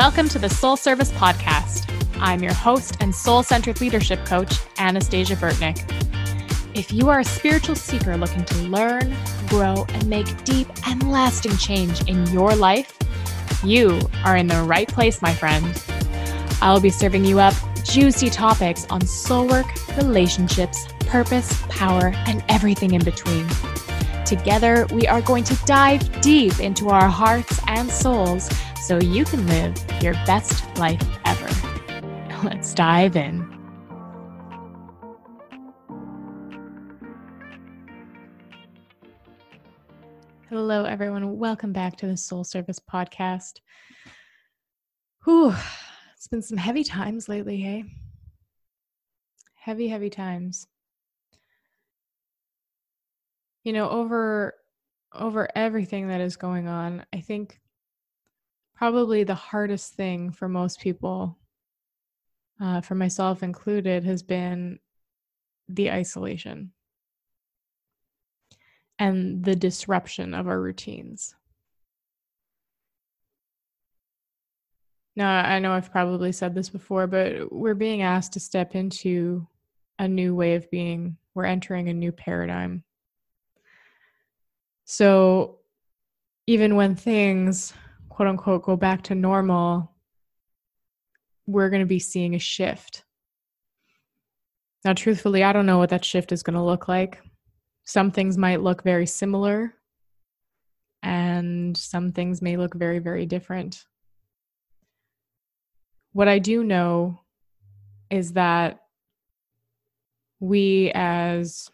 Welcome to the Soul Service Podcast. I'm your host and soul centered leadership coach, Anastasia Burtnick. If you are a spiritual seeker looking to learn, grow, and make deep and lasting change in your life, you are in the right place, my friend. I'll be serving you up juicy topics on soul work, relationships, purpose, power, and everything in between. Together, we are going to dive deep into our hearts and souls so you can live your best life ever. Let's dive in. Hello, everyone. Welcome back to the Soul Service Podcast. Whew, it's been some heavy times lately, hey? Heavy, heavy times you know over over everything that is going on i think probably the hardest thing for most people uh, for myself included has been the isolation. And the disruption of our routines. Now i know i've probably said this before but we're being asked to step into a new way of being. We're entering a new paradigm. So even when things, quote unquote, go back to normal, we're going to be seeing a shift. Now, truthfully, I don't know what that shift is going to look like. Some things might look very similar, and some things may look very, very different. What I do know is that we, as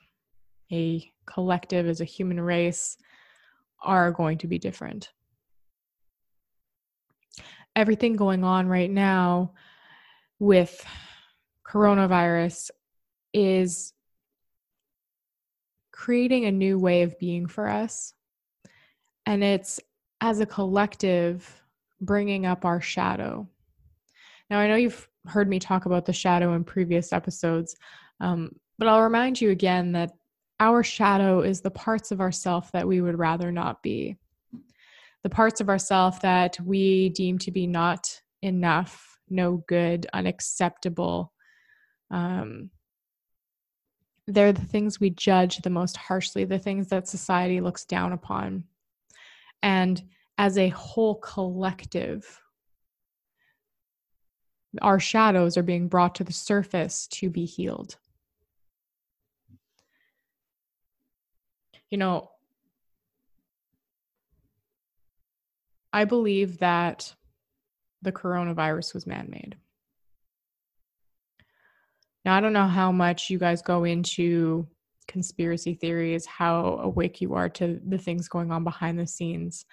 a collective, as a human race, are going to be different. Everything going on right now with coronavirus is creating a new way of being for us. And it's as a collective bringing up our shadow. Now, I know you've heard me talk about the shadow in previous episodes, um, but I'll remind you again that our shadow is the parts of ourself that we would rather not be the parts of ourself that we deem to be not enough no good unacceptable um, they're the things we judge the most harshly the things that society looks down upon. And as a whole collective our shadows are being brought to the surface to be healed. You know, I believe that the coronavirus was man made. Now, I don't know how much you guys go into conspiracy theories, how awake you are to the things going on behind the scenes,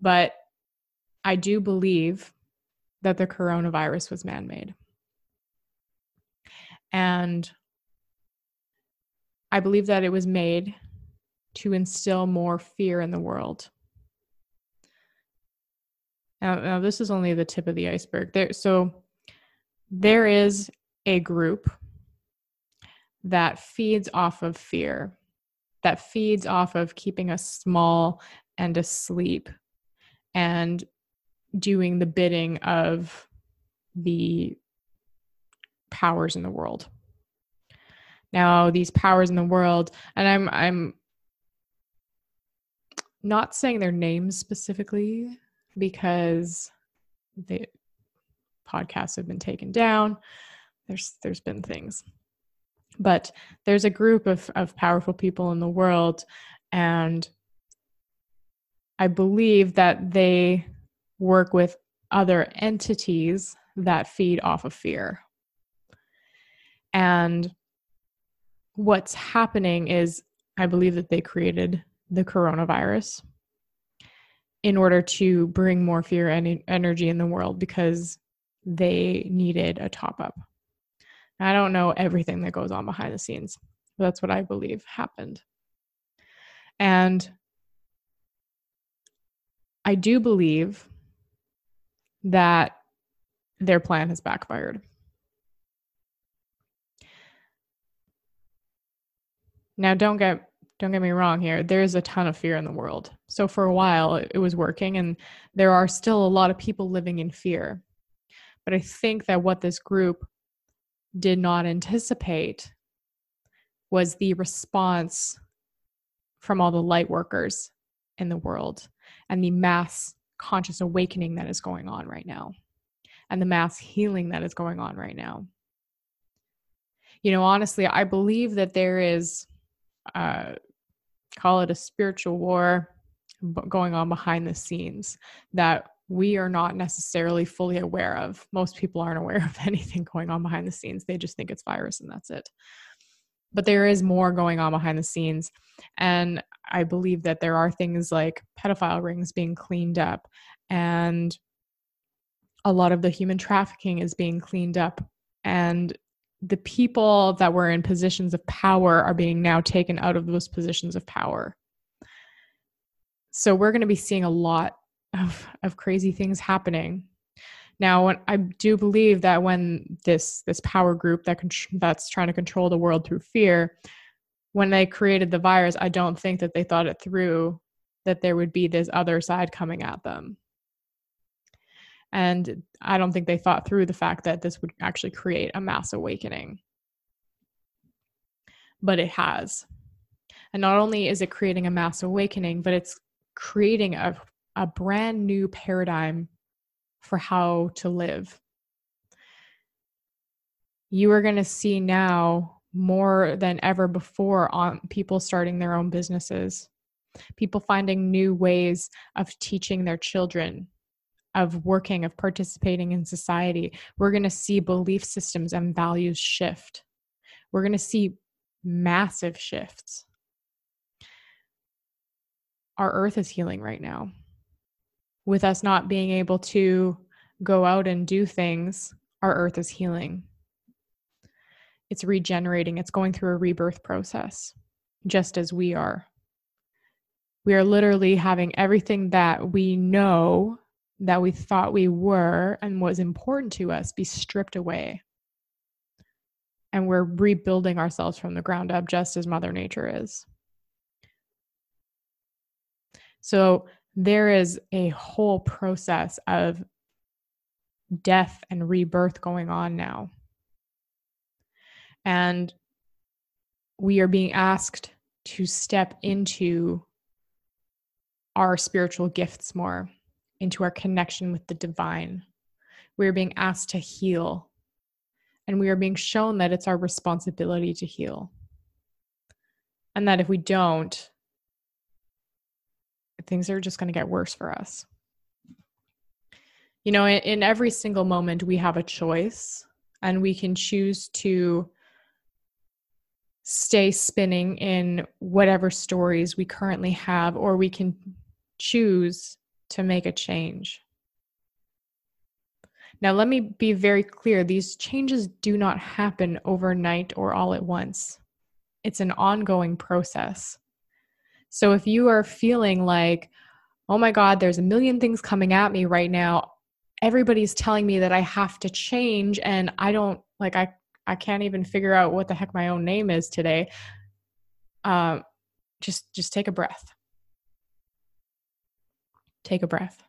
but I do believe that the coronavirus was man made. And I believe that it was made to instill more fear in the world. Now, now this is only the tip of the iceberg. There, so there is a group that feeds off of fear, that feeds off of keeping us small and asleep and doing the bidding of the powers in the world. Now, these powers in the world, and I'm I'm not saying their names specifically because the podcasts have been taken down. There's there's been things. But there's a group of, of powerful people in the world, and I believe that they work with other entities that feed off of fear. And what's happening is, I believe that they created the coronavirus in order to bring more fear and energy in the world because they needed a top up. I don't know everything that goes on behind the scenes, but that's what I believe happened. And I do believe that their plan has backfired. Now, don't get don't get me wrong here, there's a ton of fear in the world. So for a while, it was working, and there are still a lot of people living in fear. But I think that what this group did not anticipate was the response from all the light workers in the world and the mass conscious awakening that is going on right now and the mass healing that is going on right now. You know, honestly, I believe that there is, uh, call it a spiritual war going on behind the scenes that we are not necessarily fully aware of. Most people aren't aware of anything going on behind the scenes. They just think it's virus and that's it. But there is more going on behind the scenes. And I believe that there are things like pedophile rings being cleaned up and a lot of the human trafficking is being cleaned up and the people that were in positions of power are being now taken out of those positions of power. So we're going to be seeing a lot of, of crazy things happening. Now i do believe that when this this power group that that's trying to control the world through fear when they created the virus i don't think that they thought it through that there would be this other side coming at them and I don't think they thought through the fact that this would actually create a mass awakening. But it has. And not only is it creating a mass awakening, but it's creating a, a brand new paradigm for how to live. You are going to see now more than ever before on people starting their own businesses, people finding new ways of teaching their children of working, of participating in society, we're going to see belief systems and values shift. We're going to see massive shifts. Our earth is healing right now. With us not being able to go out and do things, our earth is healing. It's regenerating, it's going through a rebirth process, just as we are. We are literally having everything that we know that we thought we were and was important to us be stripped away. And we're rebuilding ourselves from the ground up, just as Mother Nature is. So there is a whole process of death and rebirth going on now. And we are being asked to step into our spiritual gifts more into our connection with the divine. We are being asked to heal, and we are being shown that it's our responsibility to heal. And that if we don't, things are just going to get worse for us. You know, in, in every single moment, we have a choice, and we can choose to stay spinning in whatever stories we currently have, or we can choose to make a change. Now, let me be very clear these changes do not happen overnight or all at once, it's an ongoing process. So, if you are feeling like, oh my God, there's a million things coming at me right now, everybody's telling me that I have to change, and I don't like, I, I can't even figure out what the heck my own name is today. Uh, just just take a breath take a breath.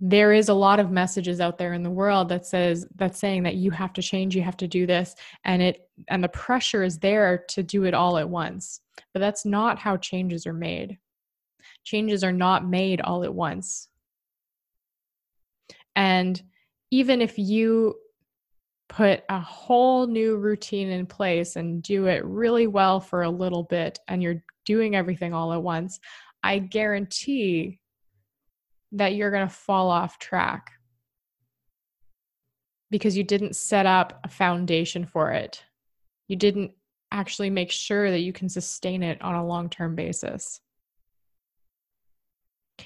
There is a lot of messages out there in the world that says that's saying that you have to change, you have to do this, and it and the pressure is there to do it all at once. But that's not how changes are made. Changes are not made all at once. And even if you put a whole new routine in place and do it really well for a little bit and you're doing everything all at once, I guarantee that you're going to fall off track because you didn't set up a foundation for it. You didn't actually make sure that you can sustain it on a long term basis.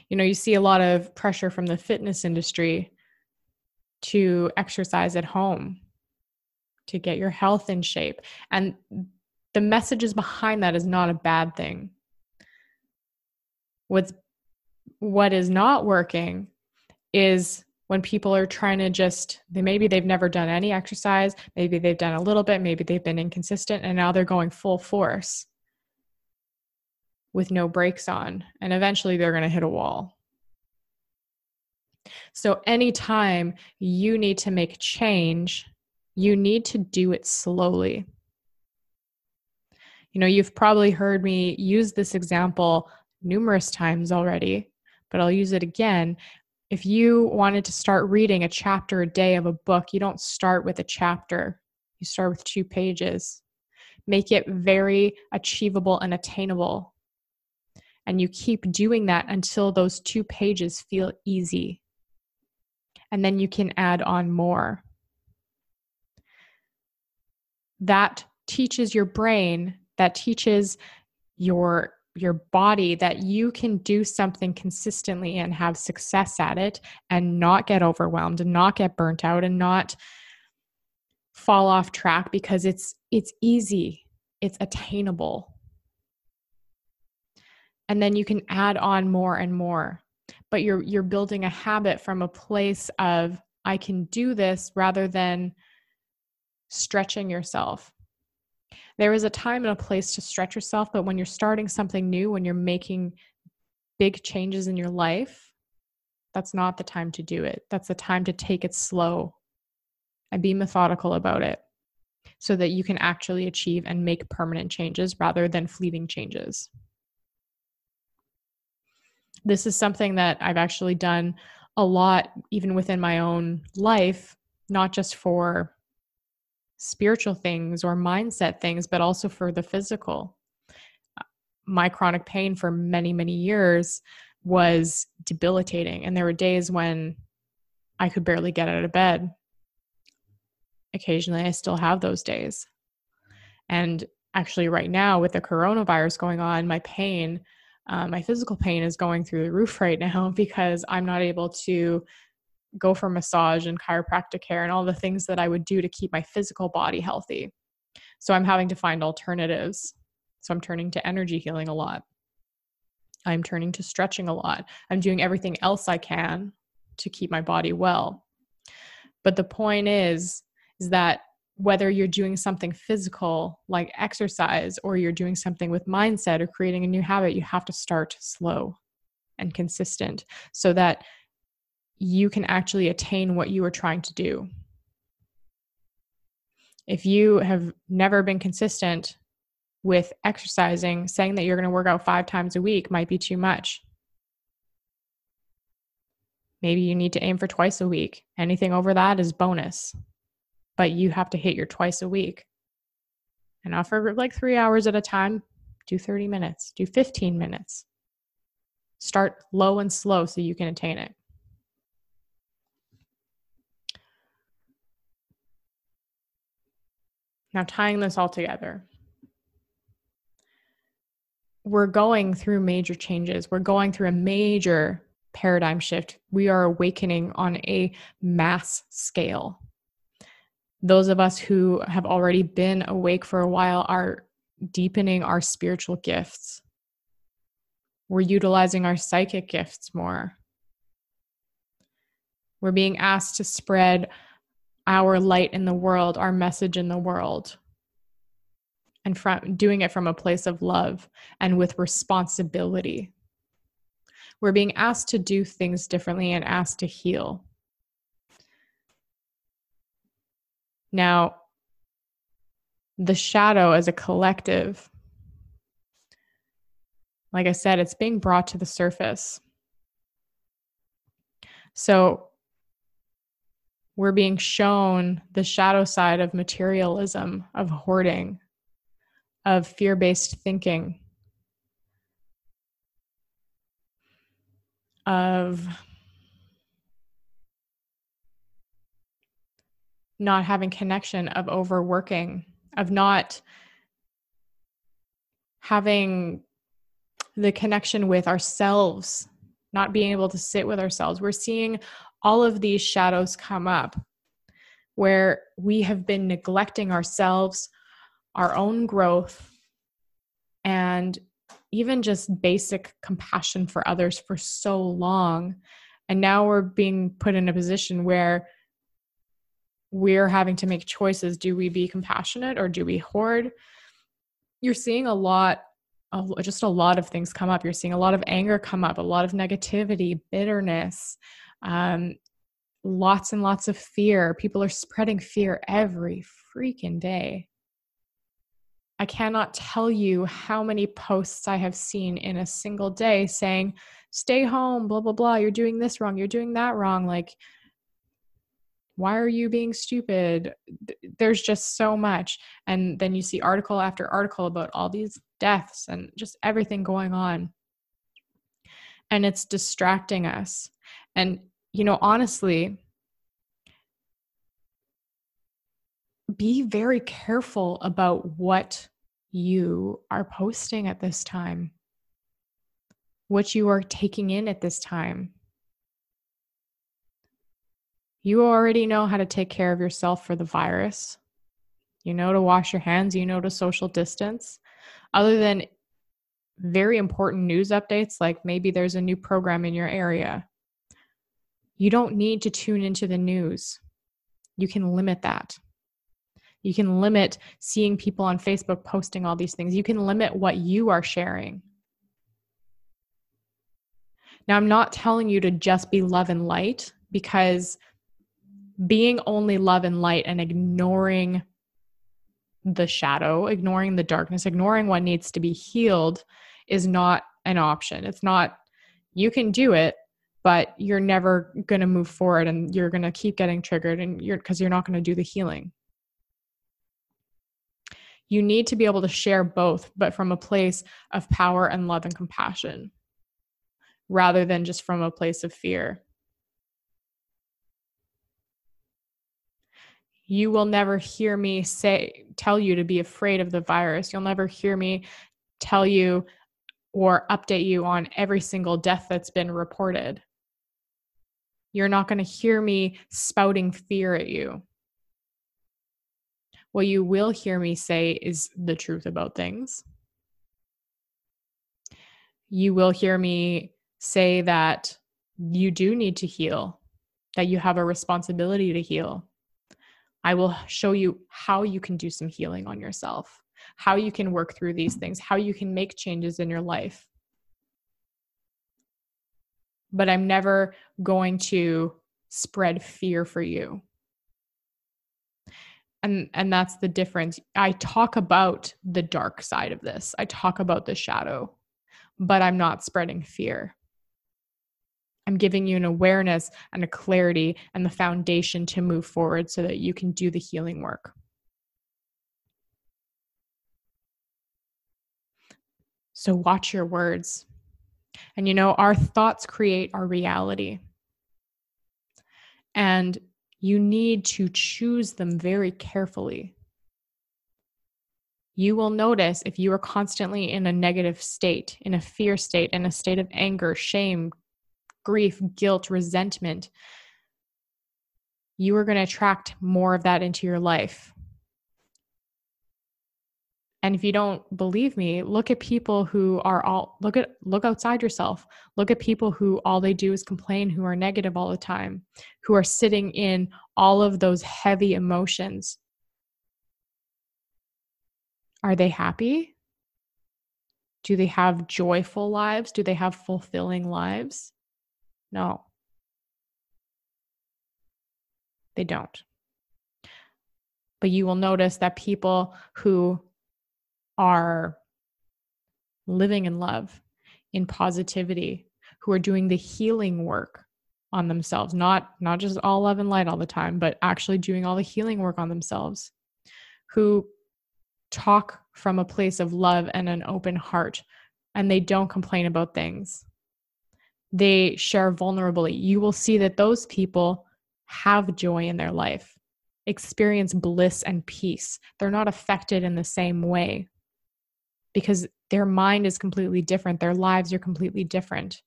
You know, you see a lot of pressure from the fitness industry to exercise at home, to get your health in shape. And the messages behind that is not a bad thing what's what is not working is when people are trying to just they maybe they've never done any exercise maybe they've done a little bit maybe they've been inconsistent and now they're going full force with no brakes on, and eventually they're going to hit a wall. So, anytime you need to make change, you need to do it slowly. You know, you've probably heard me use this example numerous times already, but I'll use it again. If you wanted to start reading a chapter a day of a book, you don't start with a chapter, you start with two pages. Make it very achievable and attainable. And you keep doing that until those two pages feel easy. And then you can add on more. That teaches your brain, that teaches your your body that you can do something consistently and have success at it and not get overwhelmed and not get burnt out and not fall off track because it's it's easy. It's attainable. And then you can add on more and more. But you're you're building a habit from a place of i can do this rather than stretching yourself there is a time and a place to stretch yourself, but when you're starting something new, when you're making big changes in your life, that's not the time to do it. That's the time to take it slow and be methodical about it so that you can actually achieve and make permanent changes rather than fleeting changes. This is something that I've actually done a lot, even within my own life, not just for spiritual things or mindset things, but also for the physical. My chronic pain for many, many years was debilitating. And there were days when I could barely get out of bed. Occasionally, I still have those days. And actually, right now, with the coronavirus going on, my pain, uh, my physical pain is going through the roof right now because I'm not able to go for massage and chiropractic care and all the things that I would do to keep my physical body healthy. So I'm having to find alternatives. So I'm turning to energy healing a lot. I'm turning to stretching a lot. I'm doing everything else I can to keep my body well. But the point is is that whether you're doing something physical like exercise or you're doing something with mindset or creating a new habit, you have to start slow and consistent so that you can actually attain what you are trying to do. If you have never been consistent with exercising, saying that you're going to work out five times a week might be too much. Maybe you need to aim for twice a week. Anything over that is bonus, but you have to hit your twice a week. And not for like three hours at a time, do 30 minutes, do 15 minutes. Start low and slow so you can attain it. Now, tying this all together, we're going through major changes. We're going through a major paradigm shift. We are awakening on a mass scale. Those of us who have already been awake for a while are deepening our spiritual gifts. We're utilizing our psychic gifts more. We're being asked to spread our light in the world, our message in the world. And from doing it from a place of love and with responsibility. We're being asked to do things differently and asked to heal. Now, the shadow as a collective, like I said, it's being brought to the surface. So, we're being shown the shadow side of materialism, of hoarding, of fear based thinking, of not having connection, of overworking, of not having the connection with ourselves, not being able to sit with ourselves. We're seeing all of these shadows come up where we have been neglecting ourselves, our own growth, and even just basic compassion for others for so long. And now we're being put in a position where we're having to make choices. Do we be compassionate or do we hoard? You're seeing a lot a, just a lot of things come up. You're seeing a lot of anger come up, a lot of negativity, bitterness, um, lots and lots of fear. People are spreading fear every freaking day. I cannot tell you how many posts I have seen in a single day saying, stay home, blah, blah, blah. You're doing this wrong. You're doing that wrong. Like, why are you being stupid? There's just so much. And then you see article after article about all these deaths and just everything going on. And it's distracting us. And, you know, honestly, be very careful about what you are posting at this time, what you are taking in at this time. You already know how to take care of yourself for the virus. You know to wash your hands, you know to social distance. Other than very important news updates, like maybe there's a new program in your area, you don't need to tune into the news. You can limit that. You can limit seeing people on Facebook posting all these things. You can limit what you are sharing. Now, I'm not telling you to just be love and light because being only love and light and ignoring the shadow, ignoring the darkness, ignoring what needs to be healed is not an option. It's not, you can do it, but you're never going to move forward and you're going to keep getting triggered and you're because you're not going to do the healing you need to be able to share both, but from a place of power and love and compassion rather than just from a place of fear. You will never hear me say, tell you to be afraid of the virus. You'll never hear me tell you or update you on every single death that's been reported. You're not going to hear me spouting fear at you what you will hear me say is the truth about things. You will hear me say that you do need to heal, that you have a responsibility to heal. I will show you how you can do some healing on yourself, how you can work through these things, how you can make changes in your life. But I'm never going to spread fear for you. And and that's the difference. I talk about the dark side of this. I talk about the shadow but i'm not spreading fear. I'm giving you an awareness and a clarity and the foundation to move forward so that you can do the healing work. So watch your words and you know our thoughts create our reality and you need to choose them very carefully. You will notice if you are constantly in a negative state, in a fear state, in a state of anger, shame, grief, guilt, resentment, you are going to attract more of that into your life. And if you don't believe me, look at people who are all look at look outside yourself. Look at people who all they do is complain, who are negative all the time, who are sitting in all of those heavy emotions. Are they happy? Do they have joyful lives? Do they have fulfilling lives? No. They don't. But you will notice that people who are living in love, in positivity, who are doing the healing work on themselves, not not just all love and light all the time, but actually doing all the healing work on themselves, who talk from a place of love and an open heart and they don't complain about things. They share vulnerably. You will see that those people have joy in their life, experience bliss and peace. They're not affected in the same way because their mind is completely different, their lives are completely different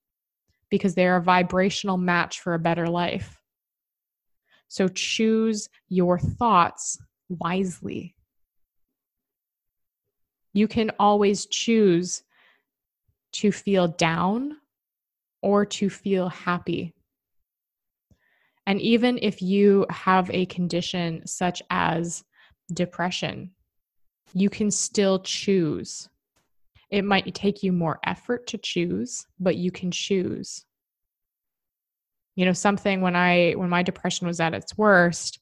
because they are a vibrational match for a better life. So choose your thoughts wisely. You can always choose to feel down or to feel happy. And even if you have a condition such as depression, you can still choose It might take you more effort to choose, but you can choose. You know, something when I when my depression was at its worst,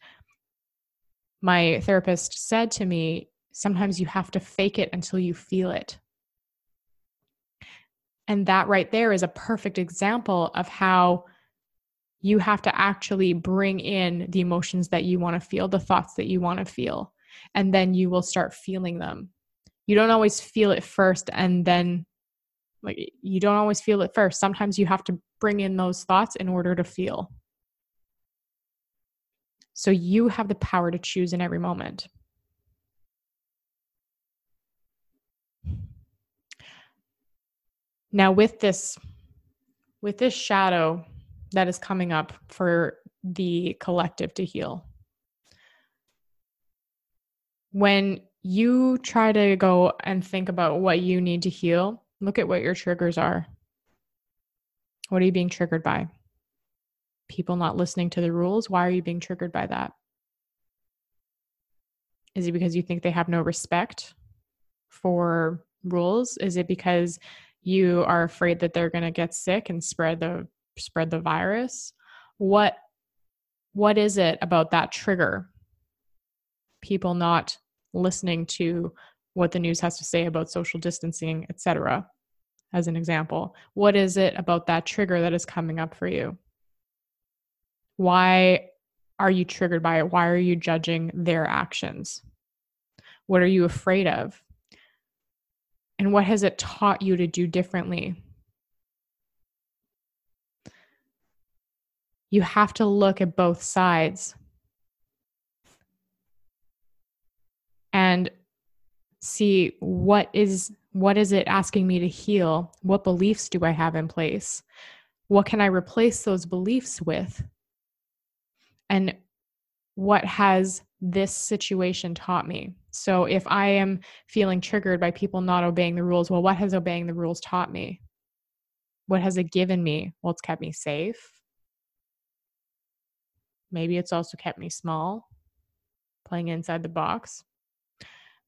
my therapist said to me, sometimes you have to fake it until you feel it. And that right there is a perfect example of how you have to actually bring in the emotions that you want to feel, the thoughts that you want to feel, and then you will start feeling them. You don't always feel it first and then like you don't always feel it first. Sometimes you have to bring in those thoughts in order to feel. So you have the power to choose in every moment. Now with this with this shadow that is coming up for the collective to heal. When you try to go and think about what you need to heal, look at what your triggers are. What are you being triggered by? People not listening to the rules. Why are you being triggered by that? Is it because you think they have no respect for rules? Is it because you are afraid that they're going to get sick and spread the spread the virus what what is it about that trigger people not listening to what the news has to say about social distancing etc as an example. What is it about that trigger that is coming up for you? Why are you triggered by it? Why are you judging their actions? What are you afraid of? And what has it taught you to do differently? You have to look at both sides and see what is what is it asking me to heal? What beliefs do i have in place? What can i replace those beliefs with? And what has this situation taught me? So if i am feeling triggered by people not obeying the rules well what has obeying the rules taught me? What has it given me? Well it's kept me safe. Maybe it's also kept me small, playing inside the box.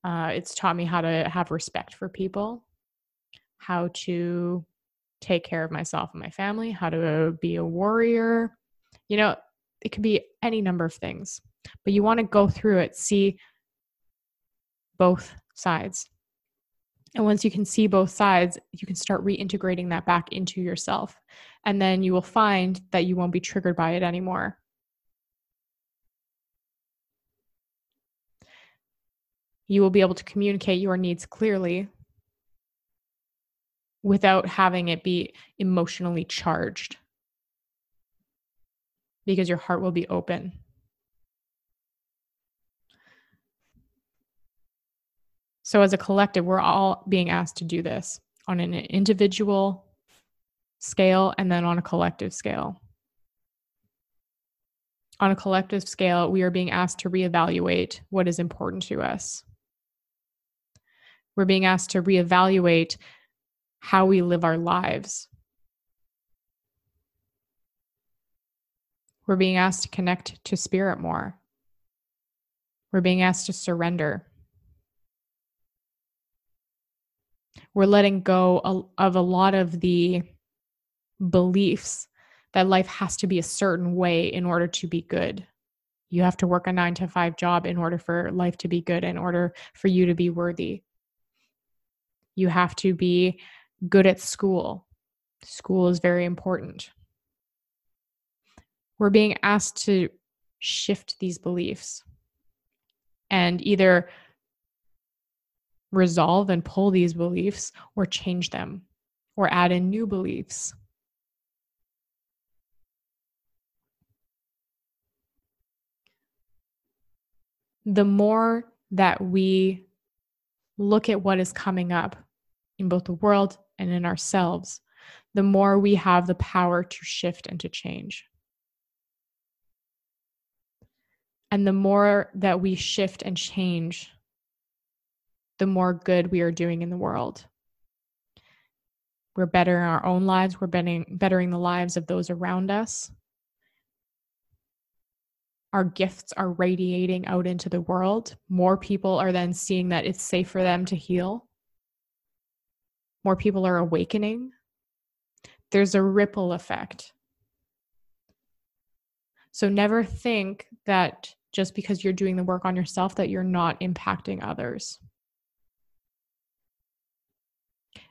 Uh, it's taught me how to have respect for people, how to take care of myself and my family, how to be a warrior. You know, it could be any number of things, but you want to go through it, see both sides. And once you can see both sides, you can start reintegrating that back into yourself. And then you will find that you won't be triggered by it anymore. You will be able to communicate your needs clearly without having it be emotionally charged because your heart will be open. So, as a collective, we're all being asked to do this on an individual scale and then on a collective scale. On a collective scale, we are being asked to reevaluate what is important to us. We're being asked to reevaluate how we live our lives. We're being asked to connect to spirit more. We're being asked to surrender. We're letting go of a lot of the beliefs that life has to be a certain way in order to be good. You have to work a nine to five job in order for life to be good, in order for you to be worthy. You have to be good at school. School is very important. We're being asked to shift these beliefs and either resolve and pull these beliefs or change them or add in new beliefs. The more that we look at what is coming up in both the world and in ourselves, the more we have the power to shift and to change. And the more that we shift and change, the more good we are doing in the world. We're bettering our own lives, we're bettering, bettering the lives of those around us our gifts are radiating out into the world, more people are then seeing that it's safe for them to heal. more people are awakening, there's a ripple effect. So never think that just because you're doing the work on yourself that you're not impacting others.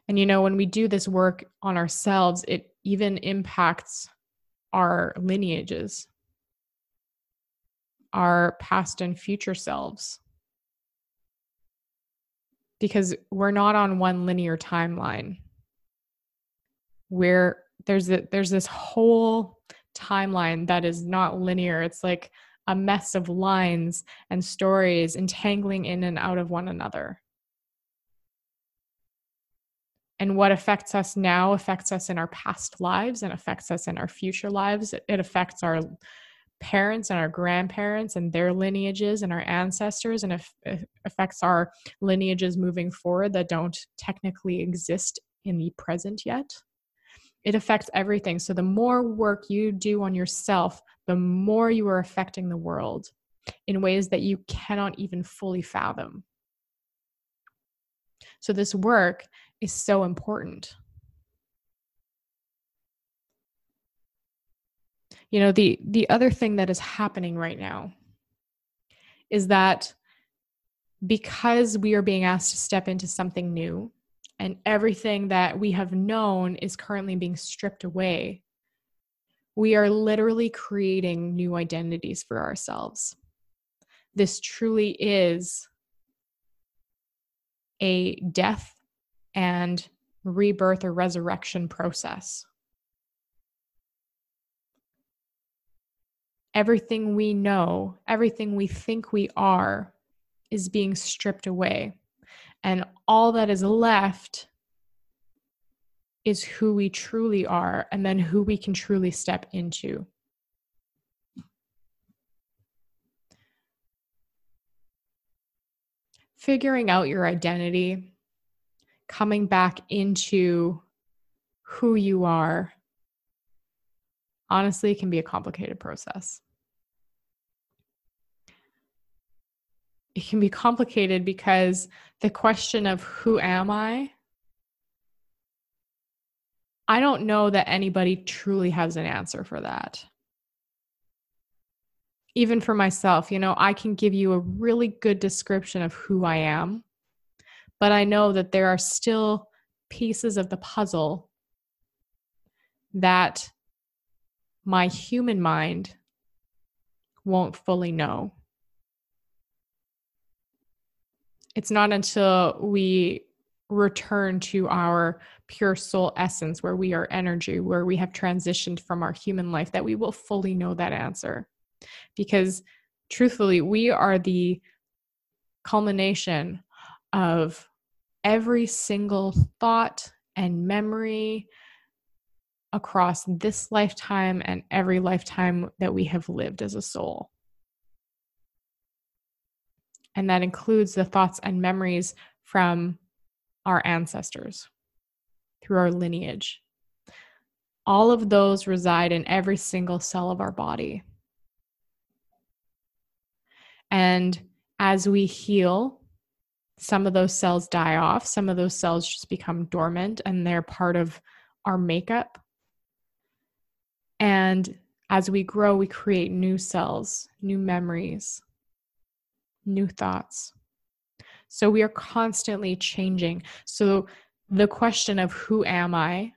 And you know, when we do this work on ourselves, it even impacts our lineages, our past and future selves. Because we're not on one linear timeline. Where there's a, there's this whole timeline that is not linear. It's like a mess of lines and stories entangling in and out of one another. And what affects us now affects us in our past lives and affects us in our future lives. It, affects our parents and our grandparents and their lineages and our ancestors, and it affects our lineages moving forward that don't technically exist in the present yet. It affects everything. So, the more work you do on yourself, the more you are affecting the world in ways that you cannot even fully fathom. So, this work is so important. You know, the the other thing that is happening right now is that because we are being asked to step into something new and everything that we have known is currently being stripped away, we are literally creating new identities for ourselves. This truly is a death and rebirth or resurrection process. Everything we know, everything we think we are, is being stripped away. And all that is left is who we truly are, and then who we can truly step into. Figuring out your identity coming back into who you are honestly can be a complicated process. It can be complicated because the question of who am I? I don't know that anybody truly has an answer for that. Even for myself, you know, I can give you a really good description of who I am but I know that there are still pieces of the puzzle that my human mind won't fully know. It's not until we return to our pure soul essence, where we are energy, where we have transitioned from our human life, that we will fully know that answer. Because truthfully, we are the culmination of every single thought and memory across this lifetime and every lifetime that we have lived as a soul. And that includes the thoughts and memories from our ancestors through our lineage. All of those reside in every single cell of our body. And as we heal some of those cells die off, some of those cells just become dormant and they're part of our makeup. And as we grow, we create new cells, new memories, new thoughts. So we are constantly changing. So the question of who am I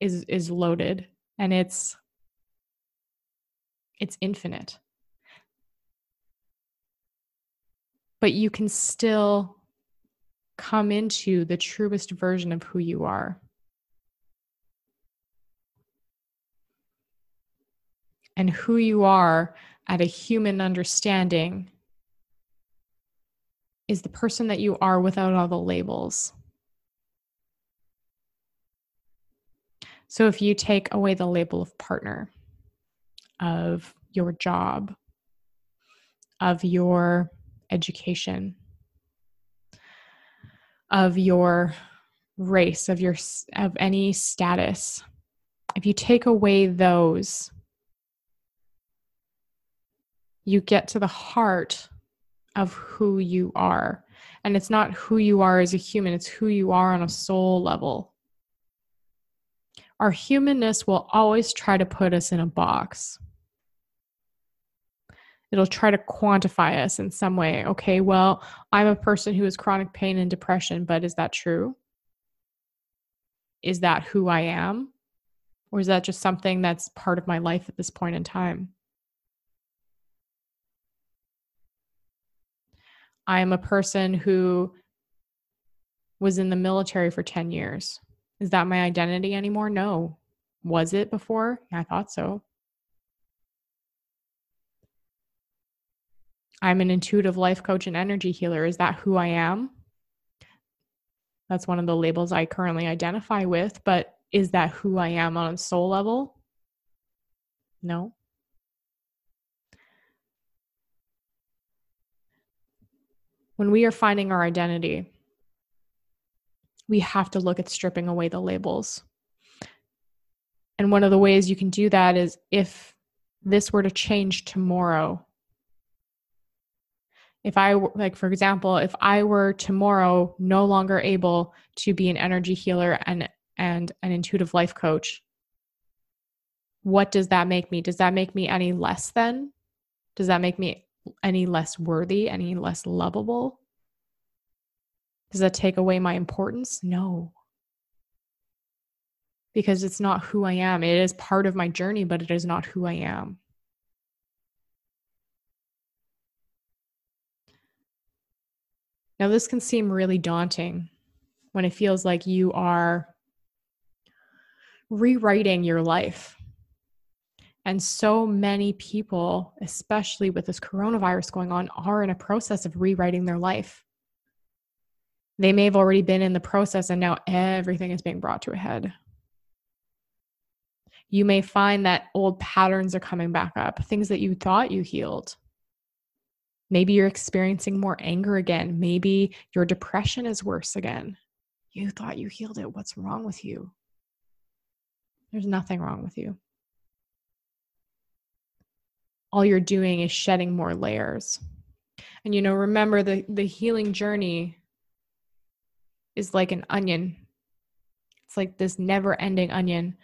is is loaded and it's it's infinite. but you can still come into the truest version of who you are. And who you are at a human understanding is the person that you are without all the labels. So if you take away the label of partner, of your job, of your education, of your race, of your of any status. If you take away those, you get to the heart of who you are. And it's not who you are as a human, it's who you are on a soul level. Our humanness will always try to put us in a box. It'll try to quantify us in some way. Okay, well, I'm a person who has chronic pain and depression, but is that true? Is that who I am? Or is that just something that's part of my life at this point in time? I am a person who was in the military for 10 years. Is that my identity anymore? No. Was it before? I thought so. I'm an intuitive life coach and energy healer. Is that who I am? That's one of the labels I currently identify with, but is that who I am on a soul level? No. When we are finding our identity, we have to look at stripping away the labels. And one of the ways you can do that is if this were to change tomorrow. If I, like, for example, if I were tomorrow no longer able to be an energy healer and, and an intuitive life coach, what does that make me? Does that make me any less than? Does that make me any less worthy, any less lovable? Does that take away my importance? No. Because it's not who I am. It is part of my journey, but it is not who I am. Now, this can seem really daunting when it feels like you are rewriting your life and so many people, especially with this coronavirus going on, are in a process of rewriting their life. They may have already been in the process and now everything is being brought to a head. You may find that old patterns are coming back up, things that you thought you healed. Maybe you're experiencing more anger again. Maybe your depression is worse again. You thought you healed it. What's wrong with you? There's nothing wrong with you all you're doing is shedding more layers. And you know, remember the the healing journey is like an onion. It's like this never-ending onion.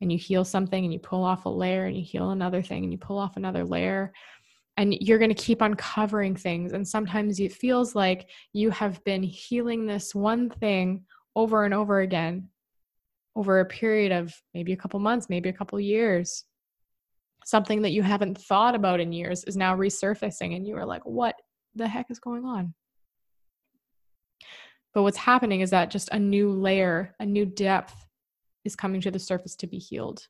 And you heal something and you pull off a layer and you heal another thing and you pull off another layer. And you're going to keep uncovering things. And sometimes it feels like you have been healing this one thing over and over again over a period of maybe a couple months, maybe a couple years something that you haven't thought about in years is now resurfacing and you are like what the heck is going on? But what's happening is that just a new layer a new depth is coming to the surface to be healed.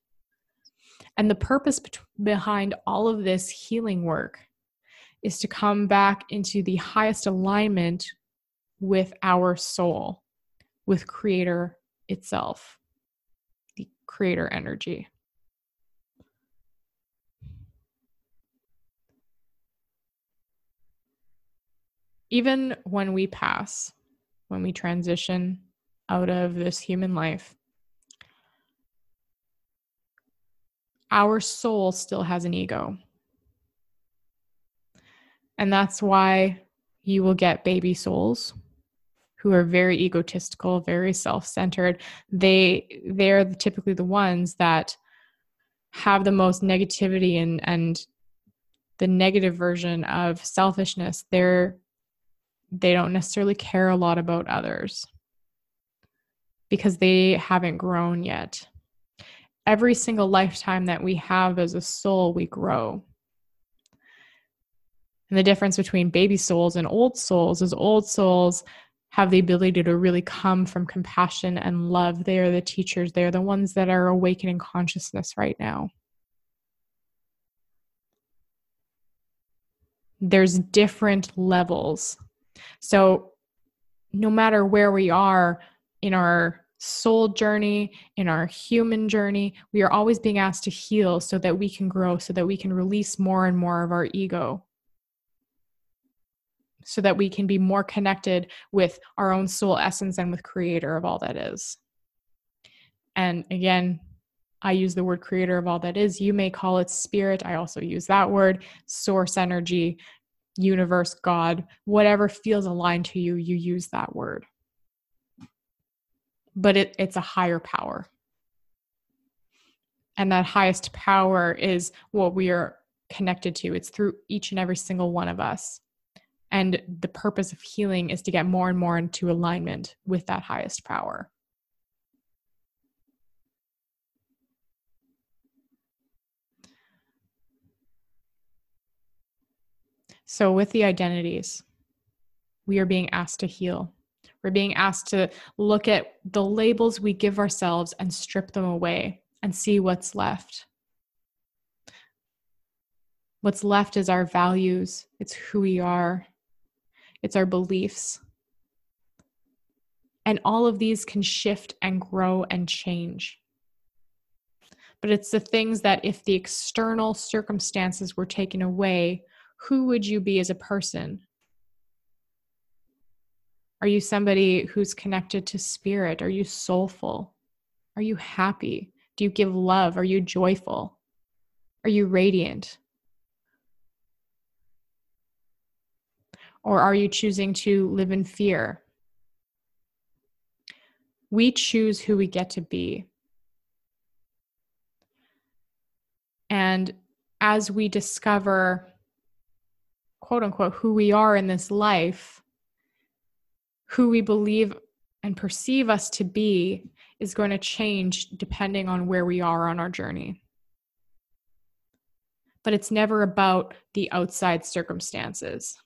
And the purpose be- behind all of this healing work is to come back into the highest alignment with our soul with creator itself the creator energy even when we pass, when we transition out of this human life, our soul still has an ego. And that's why you will get baby souls who are very egotistical, very self-centered. They they're typically the ones that have the most negativity and and the negative version of selfishness. They're they don't necessarily care a lot about others because they haven't grown yet. Every single lifetime that we have as a soul, we grow. And the difference between baby souls and old souls is old souls have the ability to really come from compassion and love. They are the teachers, they're the ones that are awakening consciousness right now. There's different levels so, no matter where we are in our soul journey, in our human journey, we are always being asked to heal so that we can grow, so that we can release more and more of our ego, so that we can be more connected with our own soul essence and with creator of all that is. And again, I use the word creator of all that is. You may call it spirit. I also use that word, source energy, universe, God, whatever feels aligned to you, you use that word. But it, it's a higher power. And that highest power is what we are connected to. It's through each and every single one of us. And the purpose of healing is to get more and more into alignment with that highest power. So, with the identities, we are being asked to heal. We're being asked to look at the labels we give ourselves and strip them away and see what's left. What's left is our values, it's who we are, it's our beliefs. And all of these can shift and grow and change. But it's the things that, if the external circumstances were taken away, who would you be as a person? Are you somebody who's connected to spirit? Are you soulful? Are you happy? Do you give love? Are you joyful? Are you radiant? Or are you choosing to live in fear? We choose who we get to be. And as we discover, quote unquote, who we are in this life, who we believe and perceive us to be is going to change depending on where we are on our journey. But it's never about the outside circumstances.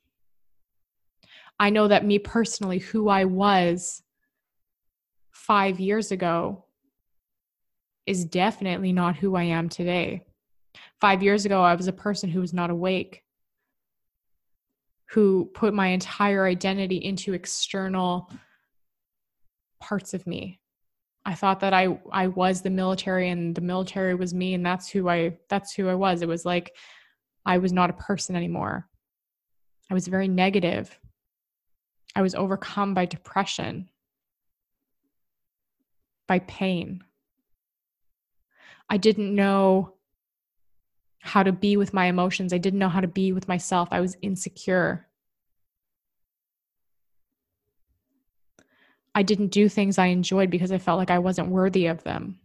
I know that me personally, who I was five years ago, is definitely not who I am today. Five years ago, I was a person who was not awake, who put my entire identity into external parts of me. I thought that I I was the military and the military was me and that's who I that's who I was. It was like I was not a person anymore. I was very negative. I was overcome by depression, by pain. I didn't know how to be with my emotions. I didn't know how to be with myself. I was insecure. I didn't do things I enjoyed because I felt like I wasn't worthy of them.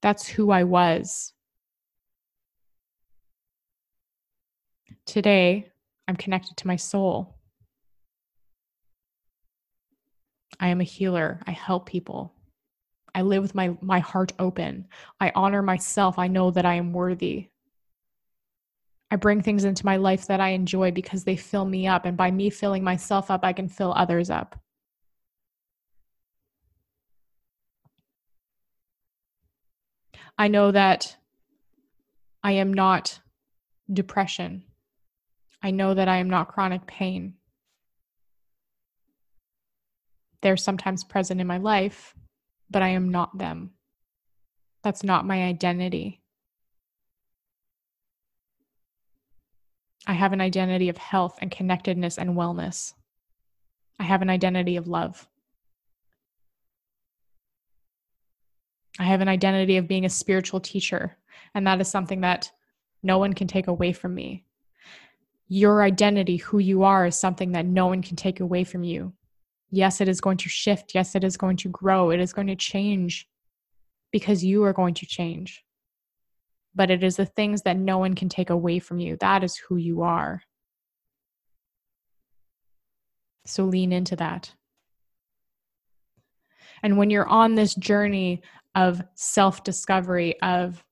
That's who I was. Today, I'm connected to my soul. I am a healer. I help people. I live with my, my heart open. I honor myself. I know that I am worthy. I bring things into my life that I enjoy because they fill me up. And by me filling myself up, I can fill others up. I know that I am not depression. I know that I am not chronic pain they're sometimes present in my life, but I am not them. That's not my identity. I have an identity of health and connectedness and wellness. I have an identity of love. I have an identity of being a spiritual teacher, and that is something that no one can take away from me. Your identity, who you are, is something that no one can take away from you. Yes, it is going to shift. Yes, it is going to grow. It is going to change because you are going to change. But it is the things that no one can take away from you. That is who you are. So lean into that. And when you're on this journey of self discovery, of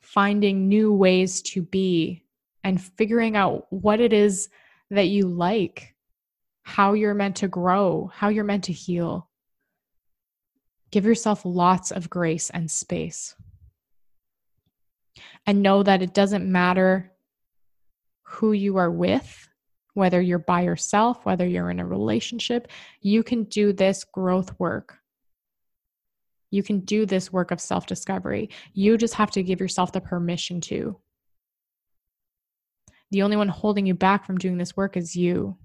finding new ways to be and figuring out what it is that you like, how you're meant to grow, how you're meant to heal. Give yourself lots of grace and space. And know that it doesn't matter who you are with, whether you're by yourself, whether you're in a relationship, you can do this growth work. You can do this work of self discovery. You just have to give yourself the permission to. The only one holding you back from doing this work is you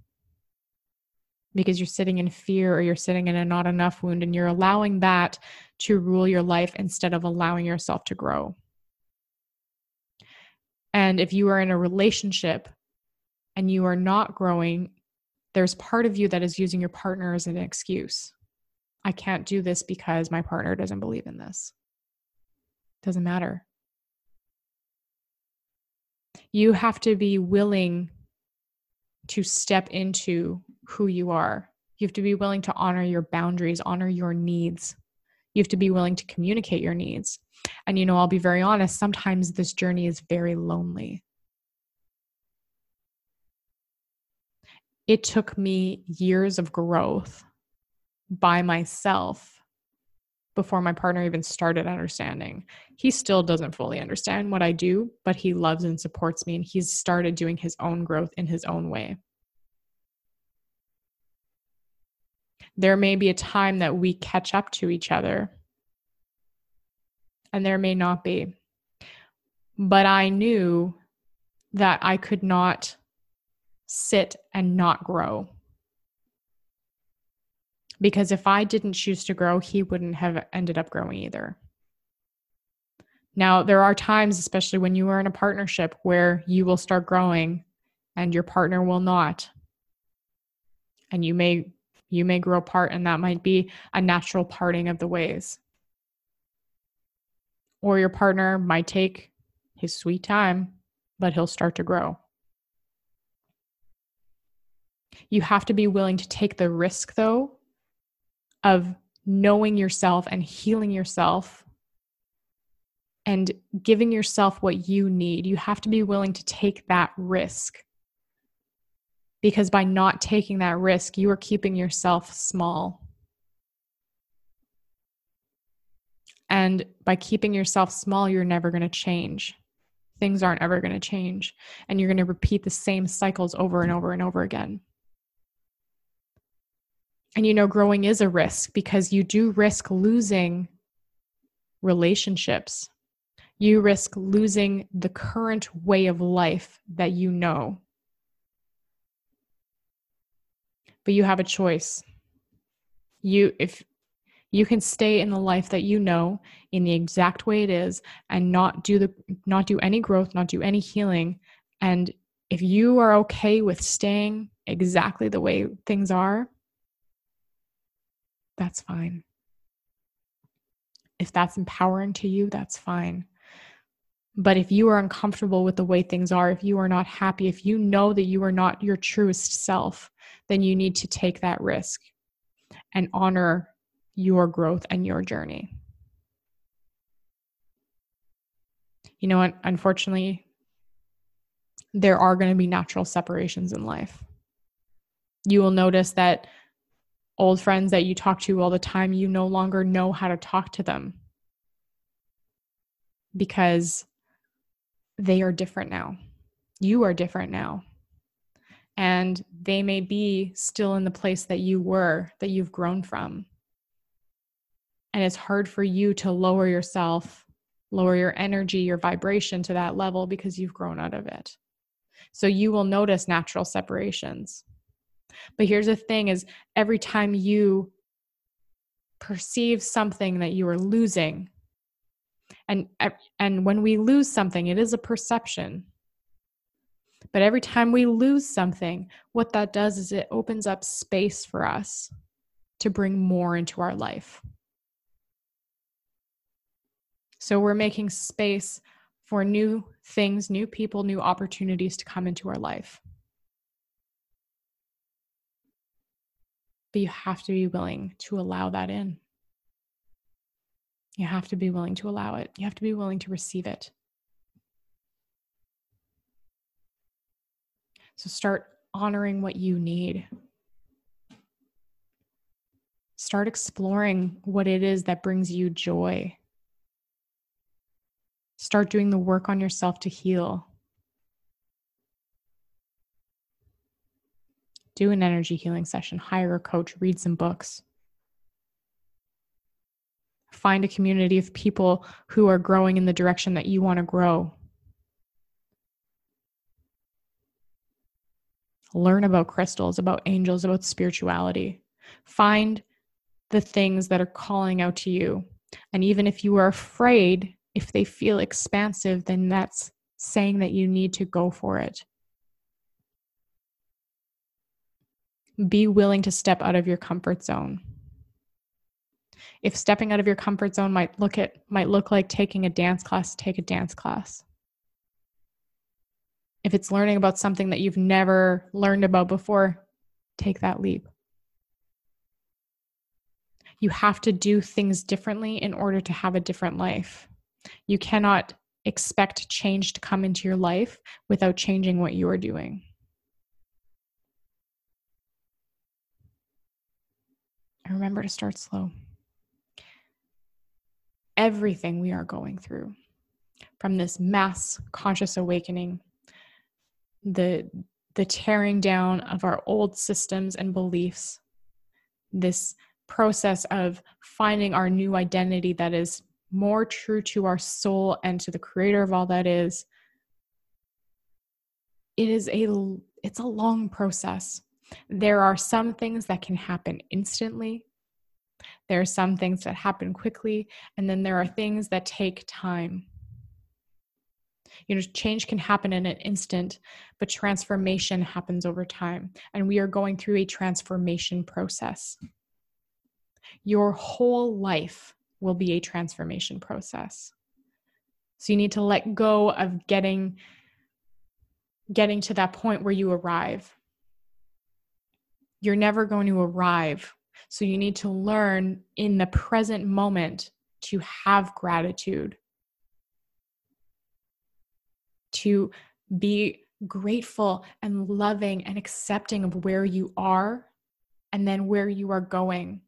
because you're sitting in fear or you're sitting in a not enough wound and you're allowing that to rule your life instead of allowing yourself to grow. And if you are in a relationship and you are not growing, there's part of you that is using your partner as an excuse. I can't do this because my partner doesn't believe in this. Doesn't matter. You have to be willing to step into who you are. You have to be willing to honor your boundaries, honor your needs. You have to be willing to communicate your needs. And, you know, I'll be very honest, sometimes this journey is very lonely. It took me years of growth by myself before my partner even started understanding. He still doesn't fully understand what I do, but he loves and supports me, and he's started doing his own growth in his own way. There may be a time that we catch up to each other, and there may not be. But I knew that I could not sit and not grow because if I didn't choose to grow, he wouldn't have ended up growing either. Now, there are times, especially when you are in a partnership, where you will start growing and your partner will not. And you may you may grow apart and that might be a natural parting of the ways. Or your partner might take his sweet time, but he'll start to grow. You have to be willing to take the risk though of knowing yourself and healing yourself and giving yourself what you need. You have to be willing to take that risk. Because by not taking that risk, you are keeping yourself small. And by keeping yourself small, you're never going to change. Things aren't ever going to change. And you're going to repeat the same cycles over and over and over again. And you know, growing is a risk because you do risk losing relationships. You risk losing the current way of life that you know. But you have a choice. You if you can stay in the life that you know in the exact way it is and not do the not do any growth, not do any healing and if you are okay with staying exactly the way things are, that's fine. If that's empowering to you, that's fine. But if you are uncomfortable with the way things are, if you are not happy, if you know that you are not your truest self, then you need to take that risk and honor your growth and your journey. You know, what? unfortunately, there are going to be natural separations in life. You will notice that old friends that you talk to all the time, you no longer know how to talk to them because they are different now. You are different now. And they may be still in the place that you were, that you've grown from. And it's hard for you to lower yourself, lower your energy, your vibration to that level because you've grown out of it. So you will notice natural separations. But here's the thing is every time you perceive something that you are losing and and when we lose something it is a perception. But every time we lose something what that does is it opens up space for us to bring more into our life. So we're making space for new things new people new opportunities to come into our life But you have to be willing to allow that in. You have to be willing to allow it. You have to be willing to receive it. So start honoring what you need. Start exploring what it is that brings you joy. Start doing the work on yourself to heal. Do an energy healing session, hire a coach, read some books. Find a community of people who are growing in the direction that you want to grow. Learn about crystals, about angels, about spirituality. Find the things that are calling out to you. And even if you are afraid, if they feel expansive, then that's saying that you need to go for it. Be willing to step out of your comfort zone. If stepping out of your comfort zone might look at might look like taking a dance class, take a dance class. If it's learning about something that you've never learned about before, take that leap. You have to do things differently in order to have a different life. You cannot expect change to come into your life without changing what you are doing. And remember to start slow. Everything we are going through, from this mass conscious awakening, the the tearing down of our old systems and beliefs, this process of finding our new identity that is more true to our soul and to the creator of all that is it is a it's a long process there are some things that can happen instantly there are some things that happen quickly and then there are things that take time you know change can happen in an instant but transformation happens over time and we are going through a transformation process your whole life will be a transformation process. So you need to let go of getting getting to that point where you arrive. You're never going to arrive. So you need to learn in the present moment to have gratitude. To be grateful and loving and accepting of where you are and then where you are going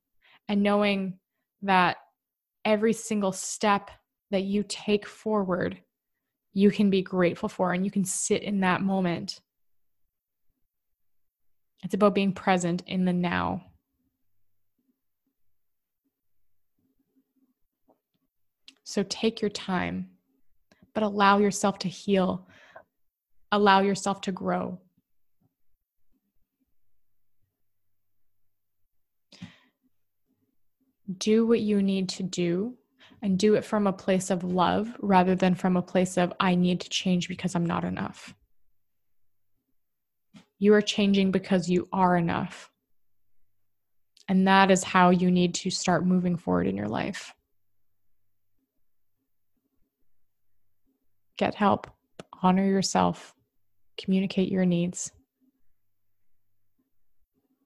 and knowing that every single step that you take forward, you can be grateful for and you can sit in that moment. It's about being present in the now. So take your time, but allow yourself to heal, allow yourself to grow. do what you need to do and do it from a place of love rather than from a place of, I need to change because I'm not enough. You are changing because you are enough. And that is how you need to start moving forward in your life. Get help, honor yourself, communicate your needs.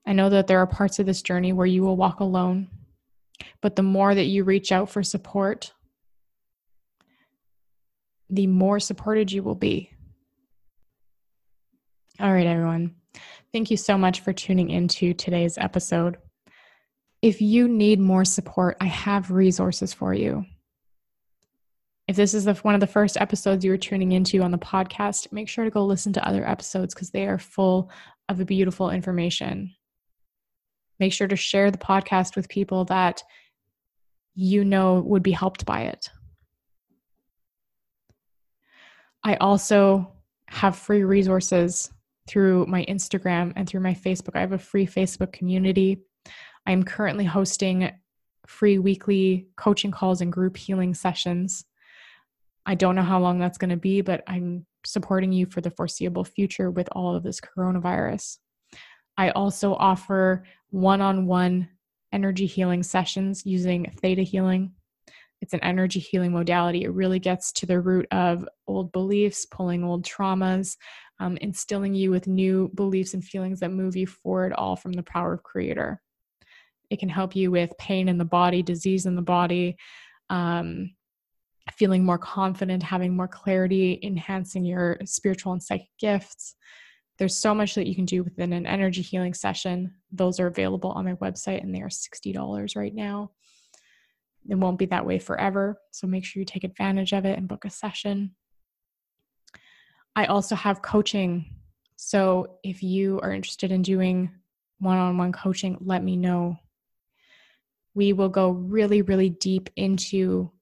I know that there are parts of this journey where you will walk alone but the more that you reach out for support, the more supported you will be. All right, everyone. Thank you so much for tuning into today's episode. If you need more support, I have resources for you. If this is the, one of the first episodes you are tuning into on the podcast, make sure to go listen to other episodes because they are full of beautiful information. Make sure to share the podcast with people that you know would be helped by it. I also have free resources through my Instagram and through my Facebook. I have a free Facebook community. I'm currently hosting free weekly coaching calls and group healing sessions. I don't know how long that's going to be, but I'm supporting you for the foreseeable future with all of this coronavirus. I also offer one on one energy healing sessions using theta healing. It's an energy healing modality. It really gets to the root of old beliefs, pulling old traumas, um, instilling you with new beliefs and feelings that move you forward, all from the power of Creator. It can help you with pain in the body, disease in the body, um, feeling more confident, having more clarity, enhancing your spiritual and psychic gifts. There's so much that you can do within an energy healing session. Those are available on my website and they are $60 right now. It won't be that way forever. So make sure you take advantage of it and book a session. I also have coaching. So if you are interested in doing one on one coaching, let me know. We will go really, really deep into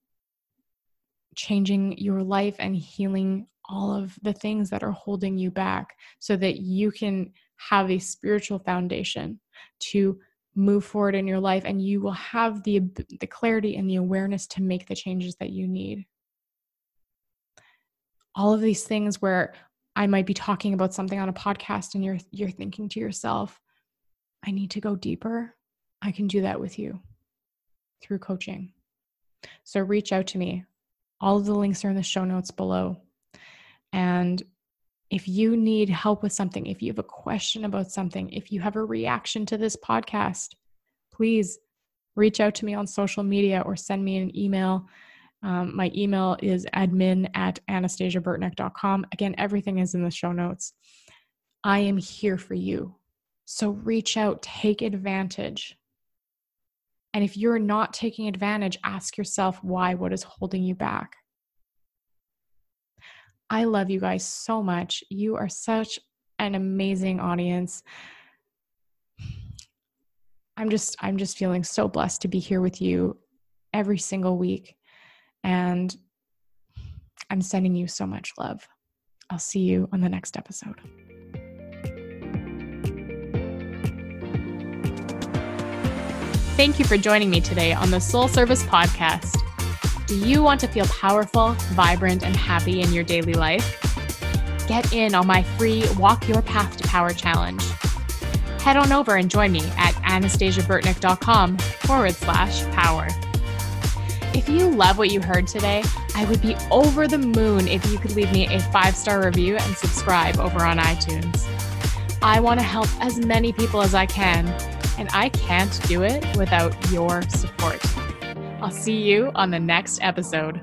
changing your life and healing all of the things that are holding you back so that you can have a spiritual foundation to move forward in your life and you will have the the clarity and the awareness to make the changes that you need all of these things where i might be talking about something on a podcast and you're you're thinking to yourself I need to go deeper, I can do that with you through coaching. So reach out to me. All of the links are in the show notes below. And if you need help with something, if you have a question about something, if you have a reaction to this podcast, please reach out to me on social media or send me an email. Um, my email is admin at anastasiaburtnick.com. Again, everything is in the show notes. I am here for you. So reach out, take advantage. And if you're not taking advantage, ask yourself why, what is holding you back? I love you guys so much. You are such an amazing audience. I'm just I'm just feeling so blessed to be here with you every single week and I'm sending you so much love. I'll see you on the next episode. Thank you for joining me today on the Soul Service Podcast. Do you want to feel powerful, vibrant, and happy in your daily life? Get in on my free Walk Your Path to Power challenge. Head on over and join me at anastasiaburtnick.com forward slash power. If you love what you heard today, I would be over the moon if you could leave me a five star review and subscribe over on iTunes. I want to help as many people as I can and I can't do it without your support. I'll see you on the next episode.